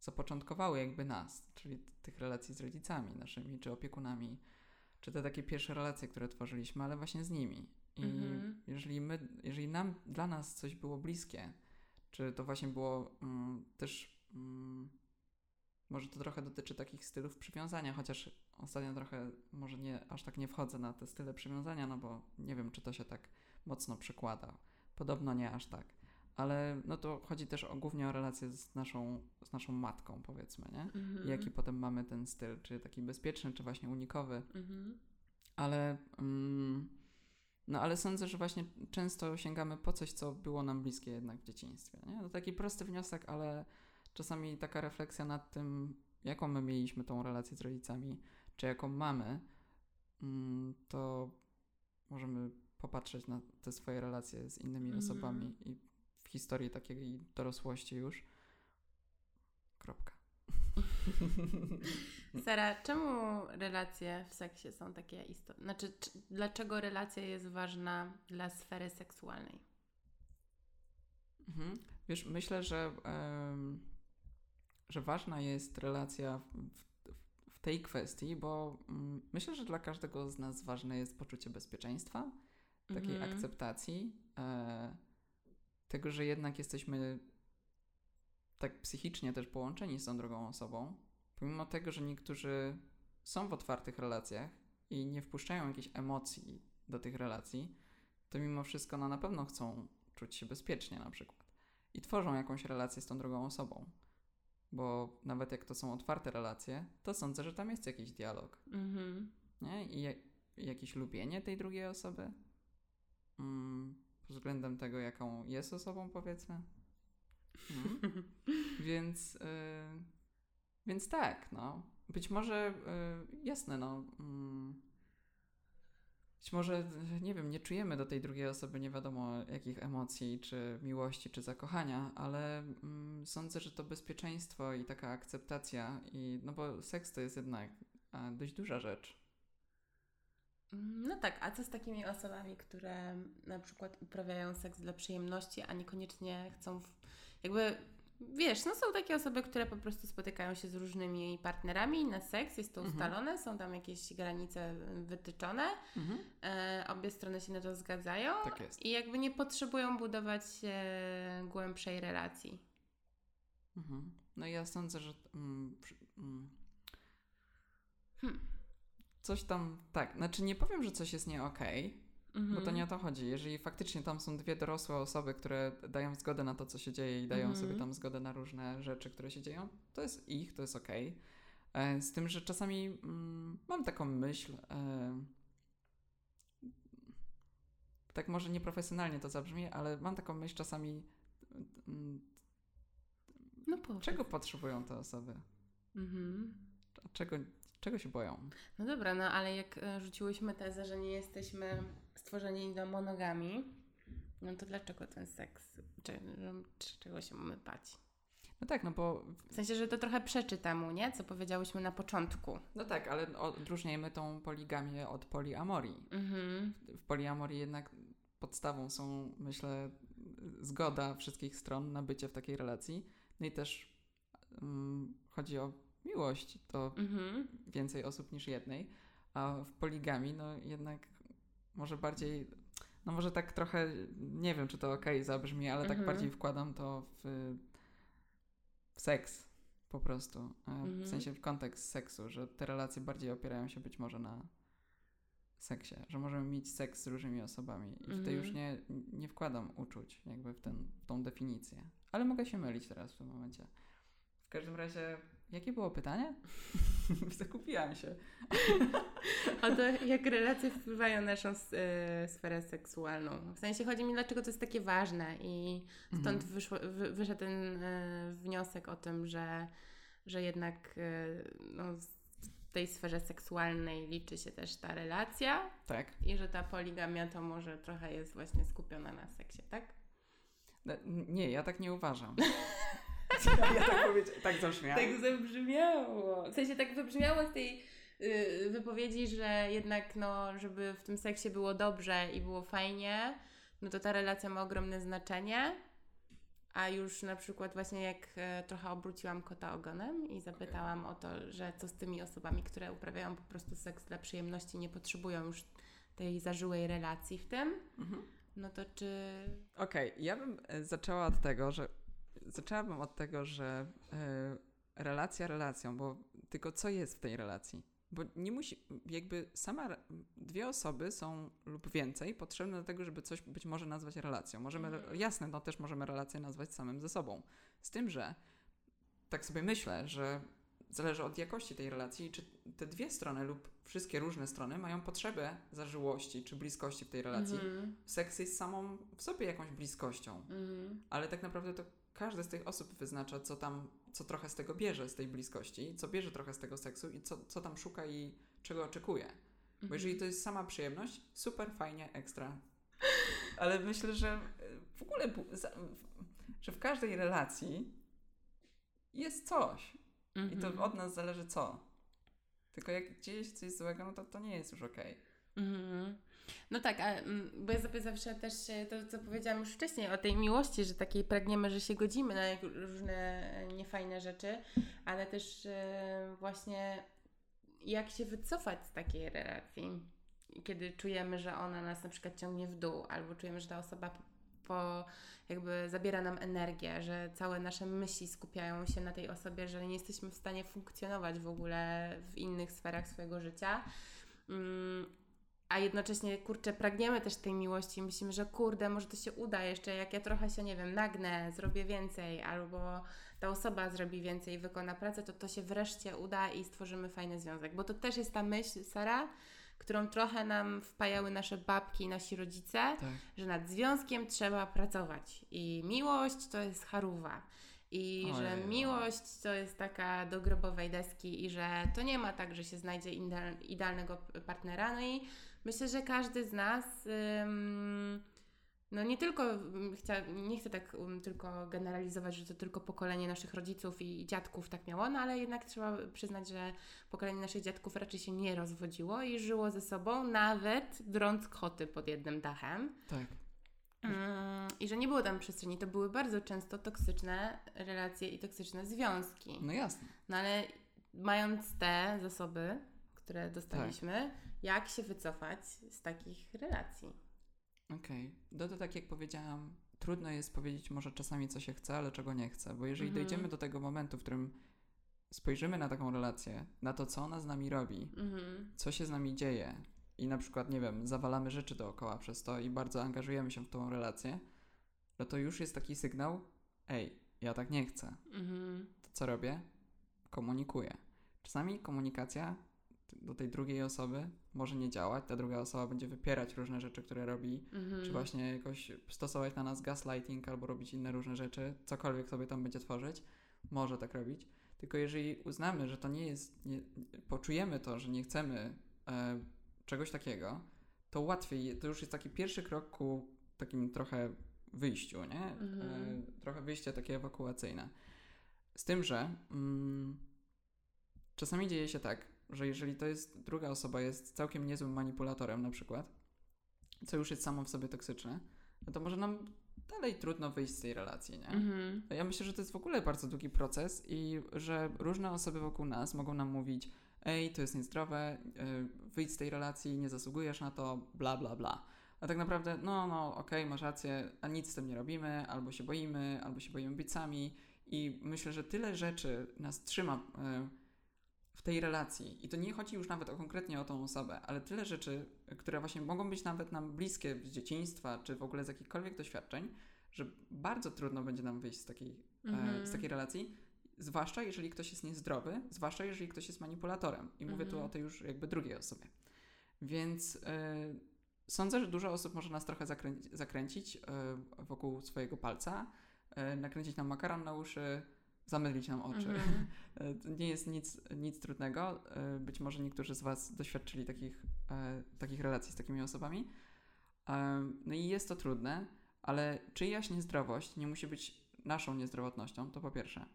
zapoczątkowały jakby nas, czyli tych relacji z rodzicami naszymi, czy opiekunami, czy te takie pierwsze relacje, które tworzyliśmy, ale właśnie z nimi. I Mhm. jeżeli my, jeżeli nam, dla nas coś było bliskie, czy to właśnie było mm, też mm, może to trochę dotyczy takich stylów przywiązania, chociaż ostatnio trochę może nie, aż tak nie wchodzę na te style przywiązania, no bo nie wiem, czy to się tak mocno przekłada. Podobno nie aż tak. Ale no to chodzi też o, głównie o relacje z naszą, z naszą matką, powiedzmy, nie? Mhm. I jaki potem mamy ten styl, czy taki bezpieczny, czy właśnie unikowy. Mhm. Ale, mm, no ale sądzę, że właśnie często sięgamy po coś, co było nam bliskie jednak w dzieciństwie. Nie? To taki prosty wniosek, ale czasami taka refleksja nad tym, jaką my mieliśmy tą relację z rodzicami, czy jaką mamy, mm, to możemy popatrzeć na te swoje relacje z innymi Mhm. osobami i w historii takiej dorosłości już. Kropka. Sara, czemu relacje w seksie są takie istotne? Znaczy, czy, dlaczego relacja jest ważna dla sfery seksualnej? Mhm. Wiesz, myślę, że, że ważna jest relacja w, w, w tej kwestii, bo mm, myślę, że dla każdego z nas ważne jest poczucie bezpieczeństwa, takiej Mhm. akceptacji, e, tego, że jednak jesteśmy tak psychicznie też połączeni z tą drugą osobą, pomimo tego, że niektórzy są w otwartych relacjach i nie wpuszczają jakichś emocji do tych relacji, to mimo wszystko no, na pewno chcą czuć się bezpiecznie na przykład i tworzą jakąś relację z tą drugą osobą. Bo nawet jak to są otwarte relacje, to sądzę, że tam jest jakiś dialog Mhm. nie? I jak, jakieś lubienie tej drugiej osoby mm, pod względem tego, jaką jest osobą, powiedzmy. Mm. więc, y, więc tak, no. Być może, y, jasne, no. Mm, być może, y, nie wiem, nie czujemy do tej drugiej osoby nie wiadomo jakich emocji, czy miłości, czy zakochania, ale mm, sądzę, że to bezpieczeństwo i taka akceptacja, i, no bo seks to jest jednak a, dość duża rzecz. No tak, a co z takimi osobami, które na przykład uprawiają seks dla przyjemności, a niekoniecznie chcą w, jakby wiesz, no są takie osoby, które po prostu spotykają się z różnymi partnerami na seks, jest to Mhm. ustalone, są tam jakieś granice wytyczone, Mhm. e, obie strony się na to zgadzają Tak jest. i jakby nie potrzebują budować e, głębszej relacji. Mhm. No i ja sądzę, że mm, przy- mm, Hmm. Coś tam, tak, znaczy nie powiem, że coś jest nie okej, bo to nie o to chodzi. Jeżeli faktycznie tam są dwie dorosłe osoby, które dają zgodę na to, co się dzieje i dają Mhm. sobie tam zgodę na różne rzeczy, które się dzieją, to jest ich, to jest okej. E, Z tym, że czasami mm, mam taką myśl, e, tak może nieprofesjonalnie to zabrzmi, ale mam taką myśl czasami, mm, No czego potrzebują te osoby? Mhm. A czego, czego się boją? No dobra, no ale jak e, rzuciłyśmy tezę, że nie jesteśmy stworzeni do monogami, no to dlaczego ten seks? Czy, czy, czego się mamy bać? No tak, no bo. W sensie, że to trochę przeczy temu, nie? Co powiedziałyśmy na początku. No tak, ale odróżniajmy tą poligamię od poliamorii. Mhm. W poliamorii jednak podstawą są, myślę, zgoda wszystkich stron na bycie w takiej relacji. No i też mm, chodzi o miłość do Mhm. więcej osób niż jednej. A w poligami, no jednak może bardziej. No może tak trochę, nie wiem czy to okej zabrzmi, ale tak Mhm. bardziej wkładam to w, w seks po prostu. E, Mhm. W sensie w kontekst seksu, że te relacje bardziej opierają się być może na seksie, że możemy mieć seks z różnymi osobami i Mhm. już nie, nie wkładam uczuć jakby w, ten, w tą definicję. Ale mogę się mylić teraz w tym momencie. W każdym razie, jakie było pytanie? Zakupiłam się. O to, jak relacje wpływają na naszą e, sferę seksualną. W sensie chodzi mi, dlaczego to jest takie ważne i stąd Mhm. wyszło, wy, wyszedł ten e, wniosek o tym, że, że jednak e, no, w tej sferze seksualnej liczy się też ta relacja Tak. i że ta poligamia to może trochę jest właśnie skupiona na seksie, tak? No, Nie, ja tak nie uważam. ja tak, tak zabrzmiałam. Tak zabrzmiało. W sensie tak wybrzmiało z tej y, wypowiedzi, że jednak no, żeby w tym seksie było dobrze i było fajnie, no to ta relacja ma ogromne znaczenie. A już na przykład właśnie jak e, trochę obróciłam kota ogonem i zapytałam o to, że co z tymi osobami, które uprawiają po prostu seks dla przyjemności, nie potrzebują już tej zażyłej relacji w tym, Mhm. no to czy... Okej, ja bym e, zaczęła od tego, że zaczęłabym od tego, że e, relacja relacją, bo tylko co jest w tej relacji? Bo nie musi, jakby sama, dwie osoby są lub więcej potrzebne do tego, żeby coś być może nazwać relacją. Możemy, Mhm. jasne, no też możemy relację nazwać samym ze sobą. Z tym, że tak sobie myślę, że zależy od jakości tej relacji, czy te dwie strony lub wszystkie różne strony mają potrzebę zażyłości czy bliskości w tej relacji. Mhm. Seks jest samą w sobie jakąś bliskością, Mhm. ale tak naprawdę to każda z tych osób wyznacza, co tam, co trochę z tego bierze, z tej bliskości, co bierze trochę z tego seksu i co, co tam szuka i czego oczekuje. Bo jeżeli to jest sama przyjemność, super, fajnie, ekstra. Ale myślę, że e, w ogóle, że w każdej relacji jest coś. I to Mhm. od nas zależy co. Tylko jak dzieje się coś złego, no to to nie jest już okej. Mhm. No tak, a, mm, bo ja sobie zawsze też to, co powiedziałam już wcześniej o tej miłości, że takiej pragniemy, że się godzimy na różne e, niefajne rzeczy, ale też e, właśnie jak się wycofać z takiej relacji, kiedy czujemy, że ona nas na przykład ciągnie w dół, albo czujemy, że ta osoba po jakby zabiera nam energię, że całe nasze myśli skupiają się na tej osobie, że nie jesteśmy w stanie funkcjonować w ogóle w innych sferach swojego życia. Mm, a jednocześnie, kurczę, pragniemy też tej miłości. Myślimy, że kurde, może to się uda jeszcze, jak ja trochę się, nie wiem, nagnę, zrobię więcej, albo ta osoba zrobi więcej i wykona pracę, to to się wreszcie uda i stworzymy fajny związek. Bo to też jest ta myśl, Sara, którą trochę nam wpajały nasze babki i nasi rodzice, Tak. że nad związkiem trzeba pracować. I miłość to jest charuwa. I że Ojej, miłość to jest taka do grobowej deski i że to nie ma tak, że się znajdzie ideal, idealnego partnera. No i myślę, że każdy z nas, ym, no nie tylko, chcia, nie chcę tak ym, tylko generalizować, że to tylko pokolenie naszych rodziców i dziadków tak miało, no ale jednak trzeba przyznać, że pokolenie naszych dziadków raczej się nie rozwodziło i żyło ze sobą, nawet drąc koty pod jednym dachem. Tak. Mm, I że nie było tam przestrzeni. To były bardzo często toksyczne relacje i toksyczne związki. No jasne. No ale mając te zasoby, które dostaliśmy, jak się wycofać z takich relacji? Okej. No to tak jak powiedziałam, trudno jest powiedzieć może czasami co się chce, ale czego nie chce, bo jeżeli Mhm. dojdziemy do tego momentu, w którym spojrzymy na taką relację, na to, co ona z nami robi, Mhm. co się z nami dzieje i na przykład, nie wiem, zawalamy rzeczy dookoła przez to i bardzo angażujemy się w tą relację, no to już jest taki sygnał, ej, ja tak nie chcę. Mhm. To co robię? Komunikuję. Czasami komunikacja do tej drugiej osoby może nie działać, ta druga osoba będzie wypierać różne rzeczy, które robi, Mhm. czy właśnie jakoś stosować na nas gaslighting albo robić inne różne rzeczy, cokolwiek sobie tam będzie tworzyć, może tak robić. Tylko jeżeli uznamy, że to nie jest, nie, poczujemy to, że nie chcemy e, czegoś takiego, to łatwiej, to już jest taki pierwszy krok ku takim trochę wyjściu, nie? Mhm. E, trochę wyjście takie ewakuacyjne. Z tym, że mm, czasami dzieje się tak, że jeżeli to jest, druga osoba jest całkiem niezłym manipulatorem na przykład, co już jest samo w sobie toksyczne, no to może nam dalej trudno wyjść z tej relacji, nie? Mhm. Ja myślę, że to jest w ogóle bardzo długi proces i że różne osoby wokół nas mogą nam mówić ej, to jest niezdrowe, yy, wyjdź z tej relacji, nie zasługujesz na to, bla, bla, bla. A tak naprawdę, no, no, okej, masz rację, a nic z tym nie robimy, albo się boimy, albo się boimy być sami i myślę, że tyle rzeczy nas trzyma yy, w tej relacji i to nie chodzi już nawet o konkretnie o tą osobę, ale tyle rzeczy, które właśnie mogą być nawet nam bliskie z dzieciństwa, czy w ogóle z jakichkolwiek doświadczeń, że bardzo trudno będzie nam wyjść z takiej, e, Mhm. z takiej relacji, zwłaszcza jeżeli ktoś jest niezdrowy, zwłaszcza jeżeli ktoś jest manipulatorem. I mówię tu Mhm. o tej już jakby drugiej osobie. Więc e, sądzę, że dużo osób może nas trochę zakręci, zakręcić e, wokół swojego palca, e, nakręcić nam makaron na uszy, zamydlić nam oczy. To nie jest nic, nic trudnego. E, Być może niektórzy z Was doświadczyli takich, e, takich relacji z takimi osobami. No i jest to trudne, ale czyjaś niezdrowość nie musi być naszą niezdrowotnością, to po pierwsze.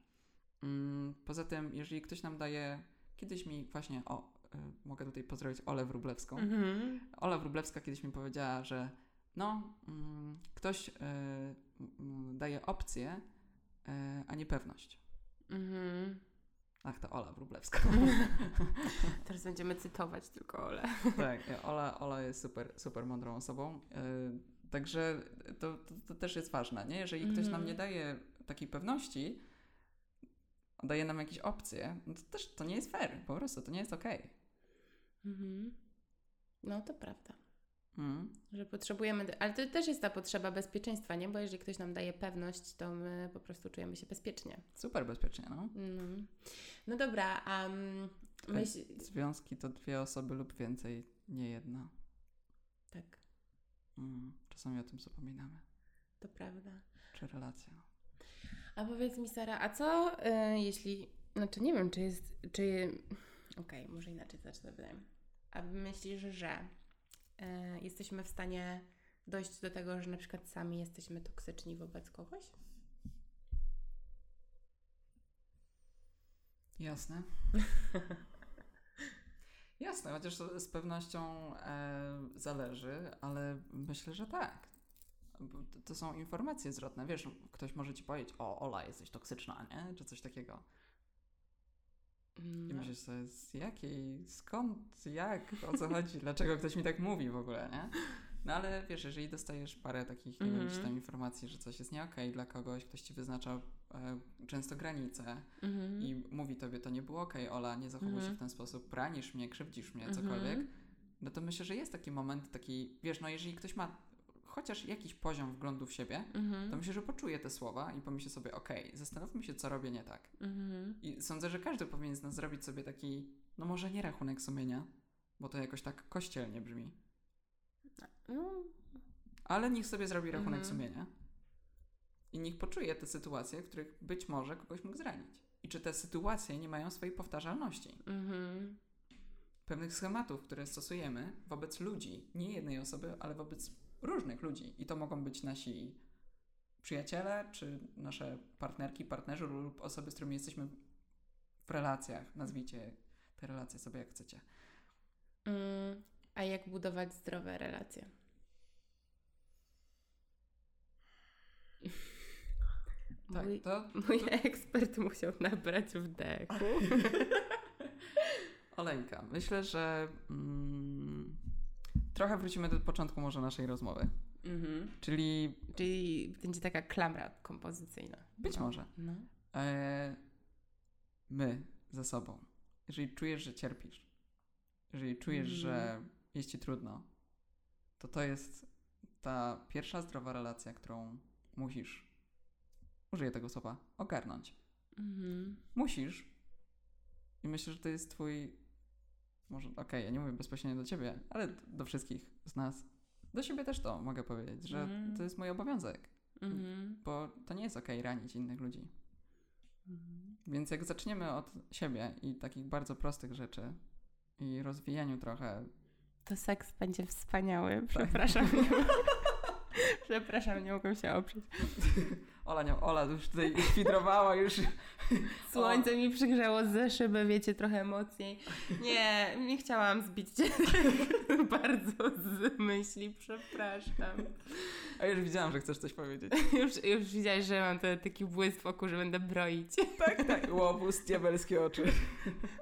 Mm, Poza tym, jeżeli ktoś nam daje, kiedyś mi właśnie, o, mogę tutaj pozdrowić Olę Wróblewską. Mhm. Ola Wróblewska kiedyś mi powiedziała, że no, mm, ktoś daje opcję, a nie pewność. Mhm. Ach, to Ola Wróblewska. Teraz będziemy cytować tylko Ole. tak, e, Ola, Ola jest super, super mądrą osobą. e, Także to, to, to też jest ważne, nie? Jeżeli ktoś nam Mhm. nie daje takiej pewności, daje nam jakieś opcje, no to też to nie jest fair, po prostu to nie jest okej. Mhm. No to prawda. Mm. Że potrzebujemy, ale to też jest ta potrzeba bezpieczeństwa, nie? Bo jeżeli ktoś nam daje pewność, to my po prostu czujemy się bezpiecznie. Super bezpiecznie, no. No, no dobra, a um, myśl... Związki to dwie osoby lub więcej, nie jedna. Tak, Mm. Czasami o tym zapominamy. to prawda. Czy relacja. A powiedz mi, Sara, a co y, jeśli, znaczy nie wiem, czy jest, czy, okej, może inaczej zacznę pytanie. A myślisz, że jesteśmy w stanie dojść do tego, że na przykład sami jesteśmy toksyczni wobec kogoś? Jasne. Jasne, chociaż z pewnością e, zależy, ale myślę, że tak. To są informacje zwrotne. Wiesz, ktoś może ci powiedzieć, o, Ola, jesteś toksyczna, nie? Czy coś takiego. I No. myślisz sobie, z jakiej, skąd, jak, o co chodzi, dlaczego ktoś mi tak mówi w ogóle, nie? No ale wiesz, jeżeli dostajesz parę takich, nie wiem, Mhm. gdzieś tam informacji, że coś jest nie okej dla kogoś, ktoś ci wyznacza e, często granice Mhm. i mówi tobie, to nie było okej, Ola, nie zachowuj Mhm. się w ten sposób, ranisz mnie, krzywdzisz mnie, Mhm. cokolwiek, no to myślę, że jest taki moment, taki, wiesz, no jeżeli ktoś ma chociaż jakiś poziom wglądu w siebie, Mhm. to myślę, że poczuje te słowa i pomyśli sobie, okej, zastanówmy się, co robię nie tak. Mhm. I sądzę, że każdy powinien z nas zrobić sobie taki, no może nie rachunek sumienia, bo to jakoś tak kościelnie brzmi, No, ale niech sobie zrobi rachunek Mhm. sumienia i niech poczuje te sytuacje, w których być może kogoś mógł zranić. I czy te sytuacje nie mają swojej powtarzalności? mhm. Pewnych schematów, które stosujemy wobec ludzi, nie jednej osoby, ale wobec różnych ludzi. I to mogą być nasi przyjaciele, czy nasze partnerki, partnerzy lub osoby, z którymi jesteśmy w relacjach. Nazwijcie te relacje sobie jak chcecie. Mm, A jak budować zdrowe relacje? Tak, Mój, to mój ekspert musiał nabrać wdechu. Oleńka, myślę, że mm, trochę wrócimy do początku może naszej rozmowy. Mhm. Czyli Czyli będzie taka klamra kompozycyjna. być No. może No. e, my ze sobą, jeżeli czujesz, że cierpisz, jeżeli czujesz, Mhm. że jest ci trudno, to to jest ta pierwsza zdrowa relacja, którą musisz, użyję tego słowa, ogarnąć. Mhm. Musisz. I myślę, że to jest twój. Może, okej, ja nie mówię bezpośrednio do ciebie, ale do wszystkich z nas. Do siebie też to mogę powiedzieć, że Mhm. to jest mój obowiązek, Mhm. bo to nie jest okej ranić innych ludzi. Mhm. Więc jak zaczniemy od siebie i takich bardzo prostych rzeczy i rozwijaniu trochę. To seks będzie wspaniały. Przepraszam. Nie, przepraszam, nie mogłam się oprzeć. Ola, nie, Ola już tutaj świdrowała, już. Słońce mi przygrzało ze szyby, wiecie, trochę mocniej. Nie, nie chciałam zbić cię bardzo z myśli, przepraszam. A już widziałam, że chcesz coś powiedzieć. Już, już widziałeś, że mam ten taki błysk wokół, że będę broić. Tak, tak. Łobuz, diabelskie oczy.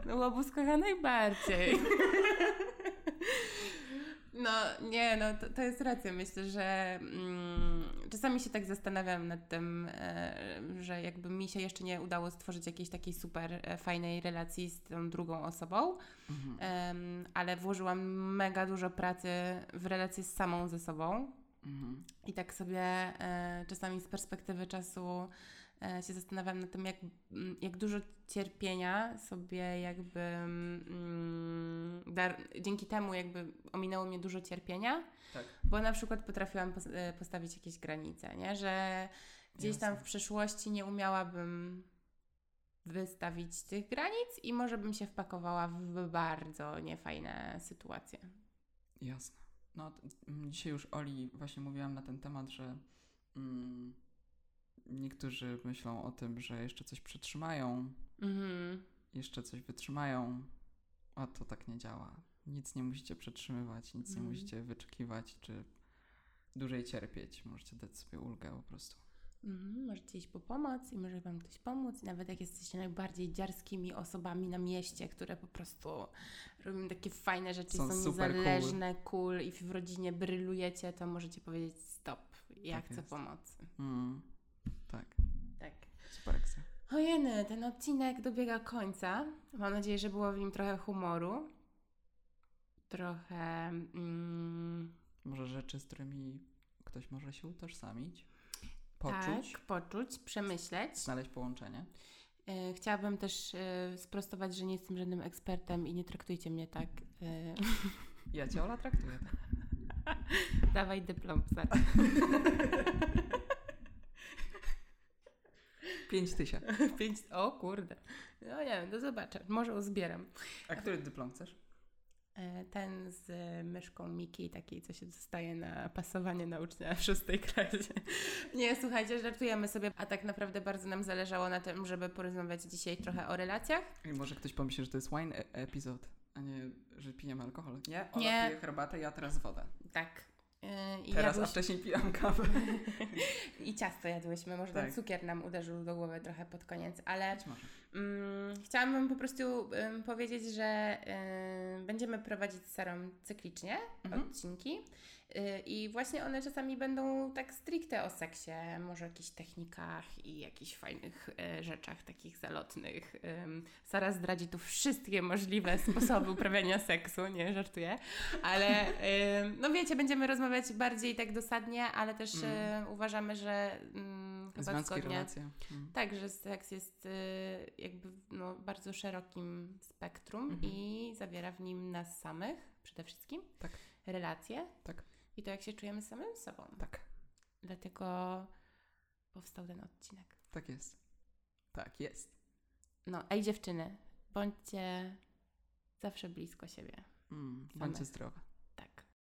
No łobuz kocha najbardziej. No nie, no to, to jest racja. Myślę, że mm, czasami się tak zastanawiam nad tym, e, że jakby mi się jeszcze nie udało stworzyć jakiejś takiej super e, fajnej relacji z tą drugą osobą, Mhm. ale włożyłam mega dużo pracy w relację z samą ze sobą. Mhm. I tak sobie e, czasami z perspektywy czasu się zastanawiam nad tym, jak, m, jak dużo cierpienia sobie jakby mm, dar, dzięki temu jakby ominęło mnie dużo cierpienia, Tak. bo na przykład potrafiłam e, postawić jakieś granice, nie? że gdzieś tam w przeszłości nie umiałabym wystawić tych granic i może bym się wpakowała w bardzo niefajne sytuacje. Jasne. No, dzisiaj już Oli właśnie mówiłam na ten temat, że mm, niektórzy myślą o tym, że jeszcze coś przetrzymają, Mhm. jeszcze coś wytrzymają, a to tak nie działa. Nic nie musicie przetrzymywać, nic nie Mhm. musicie wyczekiwać, czy dłużej cierpieć. Możecie dać sobie ulgę po prostu. Mhm, możecie iść po pomoc i może Wam ktoś pomóc. Nawet jak jesteście najbardziej dziarskimi osobami na mieście, które po prostu robią takie fajne rzeczy, Są są, super cool. niezależne, cool. i w rodzinie brylujecie, to możecie powiedzieć stop, ja Tak chcę jest. pomocy. Mm, tak, Tak. ekstra. Ojeny, ten odcinek dobiega końca. Mam nadzieję, że było w nim trochę humoru. Trochę. Mm, Może rzeczy, z którymi ktoś może się utożsamić, poczuć, Tak, poczuć, przemyśleć. znaleźć połączenie. E, Chciałabym też e, sprostować, że nie jestem żadnym ekspertem i nie traktujcie mnie tak. e, Ja cię Ola traktuję. Dawaj dyplom, psa. Pięć tysięcy. Pięć. O kurde. No nie wiem, to zobaczę. Może uzbieram. A który dyplom chcesz? E, Ten z myszką Miki, takiej, co się dostaje na pasowanie na ucznia w szóstej klasie. Nie, słuchajcie, żartujemy sobie, a tak naprawdę bardzo nam zależało na tym, żeby porozmawiać dzisiaj trochę o relacjach. I może ktoś pomyśli, że to jest wine e- epizod, a nie, że pijemy alkohol. Nie, Ola Nie. pije herbatę, ja teraz wodę. Tak. E, I, Teraz, a jadłyś... wcześniej pijam kawę. I ciasto jadłyśmy, może ten Tak. cukier nam uderzył do głowy trochę pod koniec, ale. Mm, chciałabym po prostu ym, powiedzieć, że będziemy prowadzić z Sarą cyklicznie Mhm. odcinki i właśnie one czasami będą tak stricte o seksie, może o jakichś technikach i jakichś fajnych y, rzeczach takich zalotnych. Sara zdradzi tu wszystkie możliwe sposoby uprawiania seksu, nie żartuję, ale no wiecie, będziemy rozmawiać bardziej tak dosadnie, ale też Mhm. y, uważamy, że ym, chyba Związki, zgodnie... relacje. Mm. Tak, że seks jest y, jakby w no, bardzo szerokim spektrum Mhm. i zawiera w nim nas samych przede wszystkim. Tak. Relacje. Tak. I to, jak się czujemy samym sobą. Tak, Dlatego powstał ten odcinek. tak jest. Tak jest. No, ej dziewczyny, bądźcie zawsze blisko siebie. Mm. Bądźcie zdrowe.